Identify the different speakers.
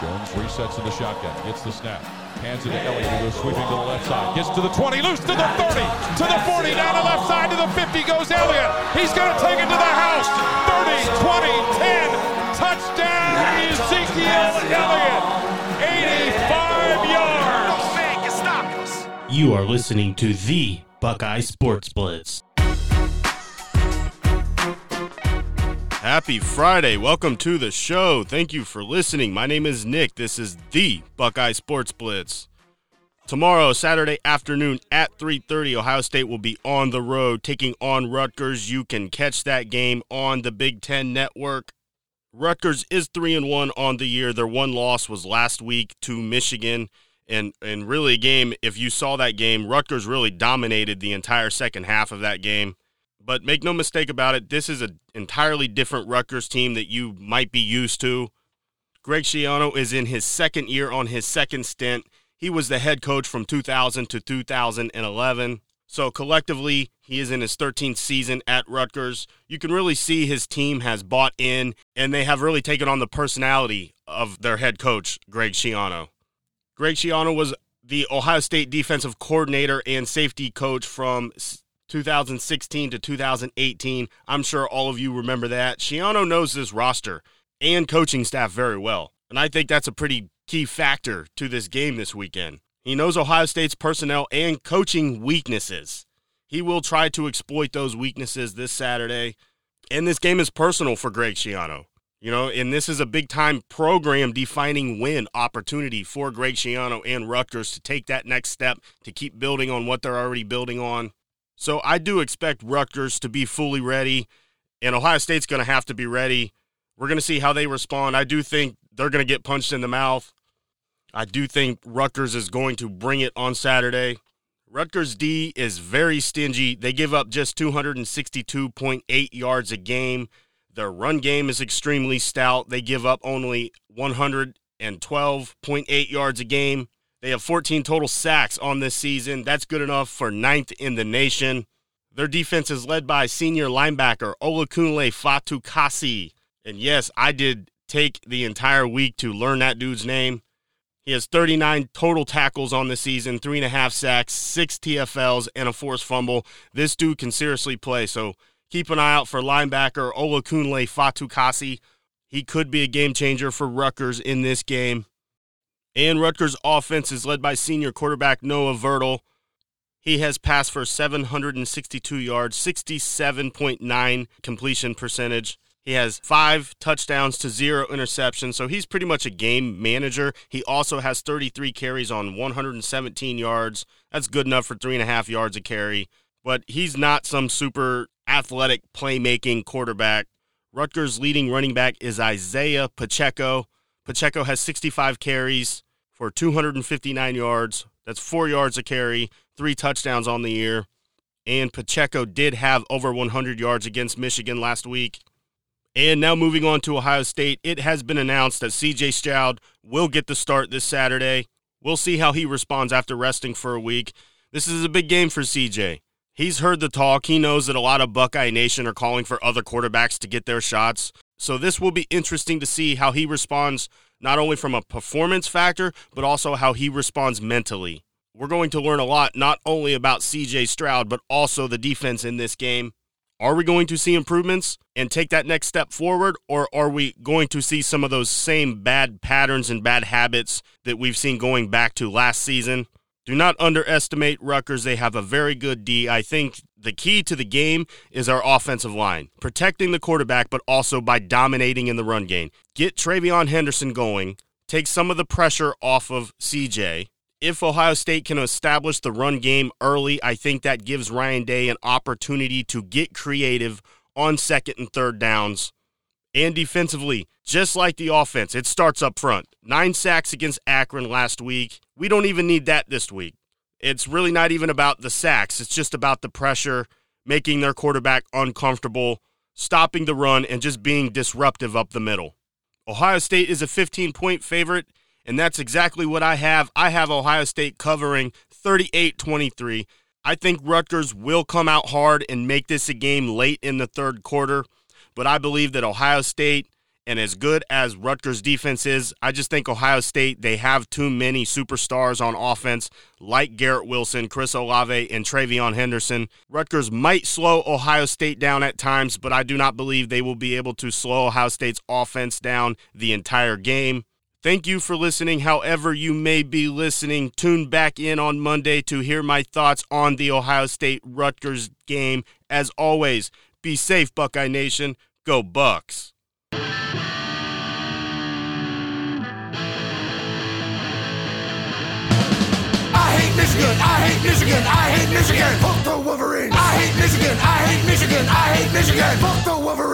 Speaker 1: Jones resets in the shotgun, gets the snap, hands it to Elliott, who goes sweeping to the left side, gets to the 20, loose to the 30, to the 40, down the left side to the 50 goes Elliott. He's going to take it to the house. 30, 20, 10, touchdown Ezekiel Elliott. 85 yards.
Speaker 2: You are listening to the Buckeye Sports Blitz.
Speaker 3: Happy Friday. Welcome to the show. Thank you for listening. My name is Nick. This is the Buckeye Sports Blitz. Tomorrow, Saturday afternoon at 3:30, Ohio State will be on the road taking on Rutgers. You can catch that game on the Big 10 network. Rutgers is 3 and 1 on the year. Their one loss was last week to Michigan. And and really a game, if you saw that game, Rutgers really dominated the entire second half of that game. But make no mistake about it, this is an entirely different Rutgers team that you might be used to. Greg Schiano is in his second year on his second stint. He was the head coach from 2000 to 2011. So collectively, he is in his 13th season at Rutgers. You can really see his team has bought in, and they have really taken on the personality of their head coach, Greg Schiano. Greg Schiano was the Ohio State defensive coordinator and safety coach from 2016 to 2018. I'm sure all of you remember that. Schiano knows this roster and coaching staff very well. And I think that's a pretty key factor to this game this weekend. He knows Ohio State's personnel and coaching weaknesses. He will try to exploit those weaknesses this Saturday. And this game is personal for Greg Schiano. You know, and this is a big time program defining win opportunity for Greg Schiano and Rutgers to take that next step to keep building on what they're already building on. So I do expect Rutgers to be fully ready, and Ohio State's going to have to be ready. We're going to see how they respond. I do think they're going to get punched in the mouth. I do think Rutgers is going to bring it on Saturday. Rutgers D is very stingy. They give up just 262.8 yards a game. Their run game is extremely stout. They give up only 112.8 yards a game. They have 14 total sacks on this season. That's good enough for ninth in the nation. Their defense is led by senior linebacker Olakunle Fatukasi. And yes, I did take the entire week to learn that dude's name. He has 39 total tackles on the season, three and a half sacks, six TFLs, and a forced fumble. This dude can seriously play, so keep an eye out for linebacker Olakunle Fatukasi. He could be a game changer for Rutgers in this game. And Rutgers' offense is led by senior quarterback Noah Vedral. He has passed for 762 yards, 67.9 completion percentage. He has five touchdowns to zero interceptions, so he's pretty much a game manager. He also has 33 carries on 117 yards. That's good enough for three and a half yards a carry, but he's not some super athletic playmaking quarterback. Rutgers' leading running back is Isaiah Pacheco. Pacheco has 65 carries for 259 yards. That's four yards a carry, three touchdowns on the year. And Pacheco did have over 100 yards against Michigan last week. And now moving on to Ohio State, it has been announced that CJ Stroud will get the start this Saturday. We'll see how he responds after resting for a week. This is a big game for CJ. He's heard the talk. He knows that a lot of Buckeye Nation are calling for other quarterbacks to get their shots. So this will be interesting to see how he responds, not only from a performance factor, but also how he responds mentally. We're going to learn a lot, not only about CJ Stroud, but also the defense in this game. Are we going to see improvements and take that next step forward, or are we going to see some of those same bad patterns and bad habits that we've seen going back to last season? Do not underestimate Rutgers. They have a very good D. I think the key to the game is our offensive line, protecting the quarterback, but also by dominating in the run game. Get TreVeyon Henderson going, take some of the pressure off of CJ, if Ohio State can establish the run game early, I think that gives Ryan Day an opportunity to get creative on second and third downs. And defensively, just like the offense, it starts up front. Nine sacks against Akron last week. We don't even need that this week. It's really not even about the sacks, it's just about the pressure, making their quarterback uncomfortable, stopping the run, and just being disruptive up the middle. Ohio State is a 15 point favorite and that's exactly what I have. I have Ohio State covering 38 23. I think Rutgers will come out hard and make this a game late in the third quarter, but I believe that Ohio State And as good as Rutgers defense is, I just think Ohio State, they have too many superstars on offense, like Garrett Wilson, Chris Olave, and TreVeyon Henderson. Rutgers might slow Ohio State down at times, but I do not believe they will be able to slow Ohio State's offense down the entire game. Thank you for listening. However, you may be listening, tune back in on Monday to hear my thoughts on the Ohio State Rutgers game. As always, be safe, Buckeye Nation. Go Bucks.
Speaker 4: Hate Michigan. I hate Michigan. I hate Michigan. Fuck the Wolverines. I hate Michigan. I hate Michigan. I hate Michigan. Fuck the Wolverines.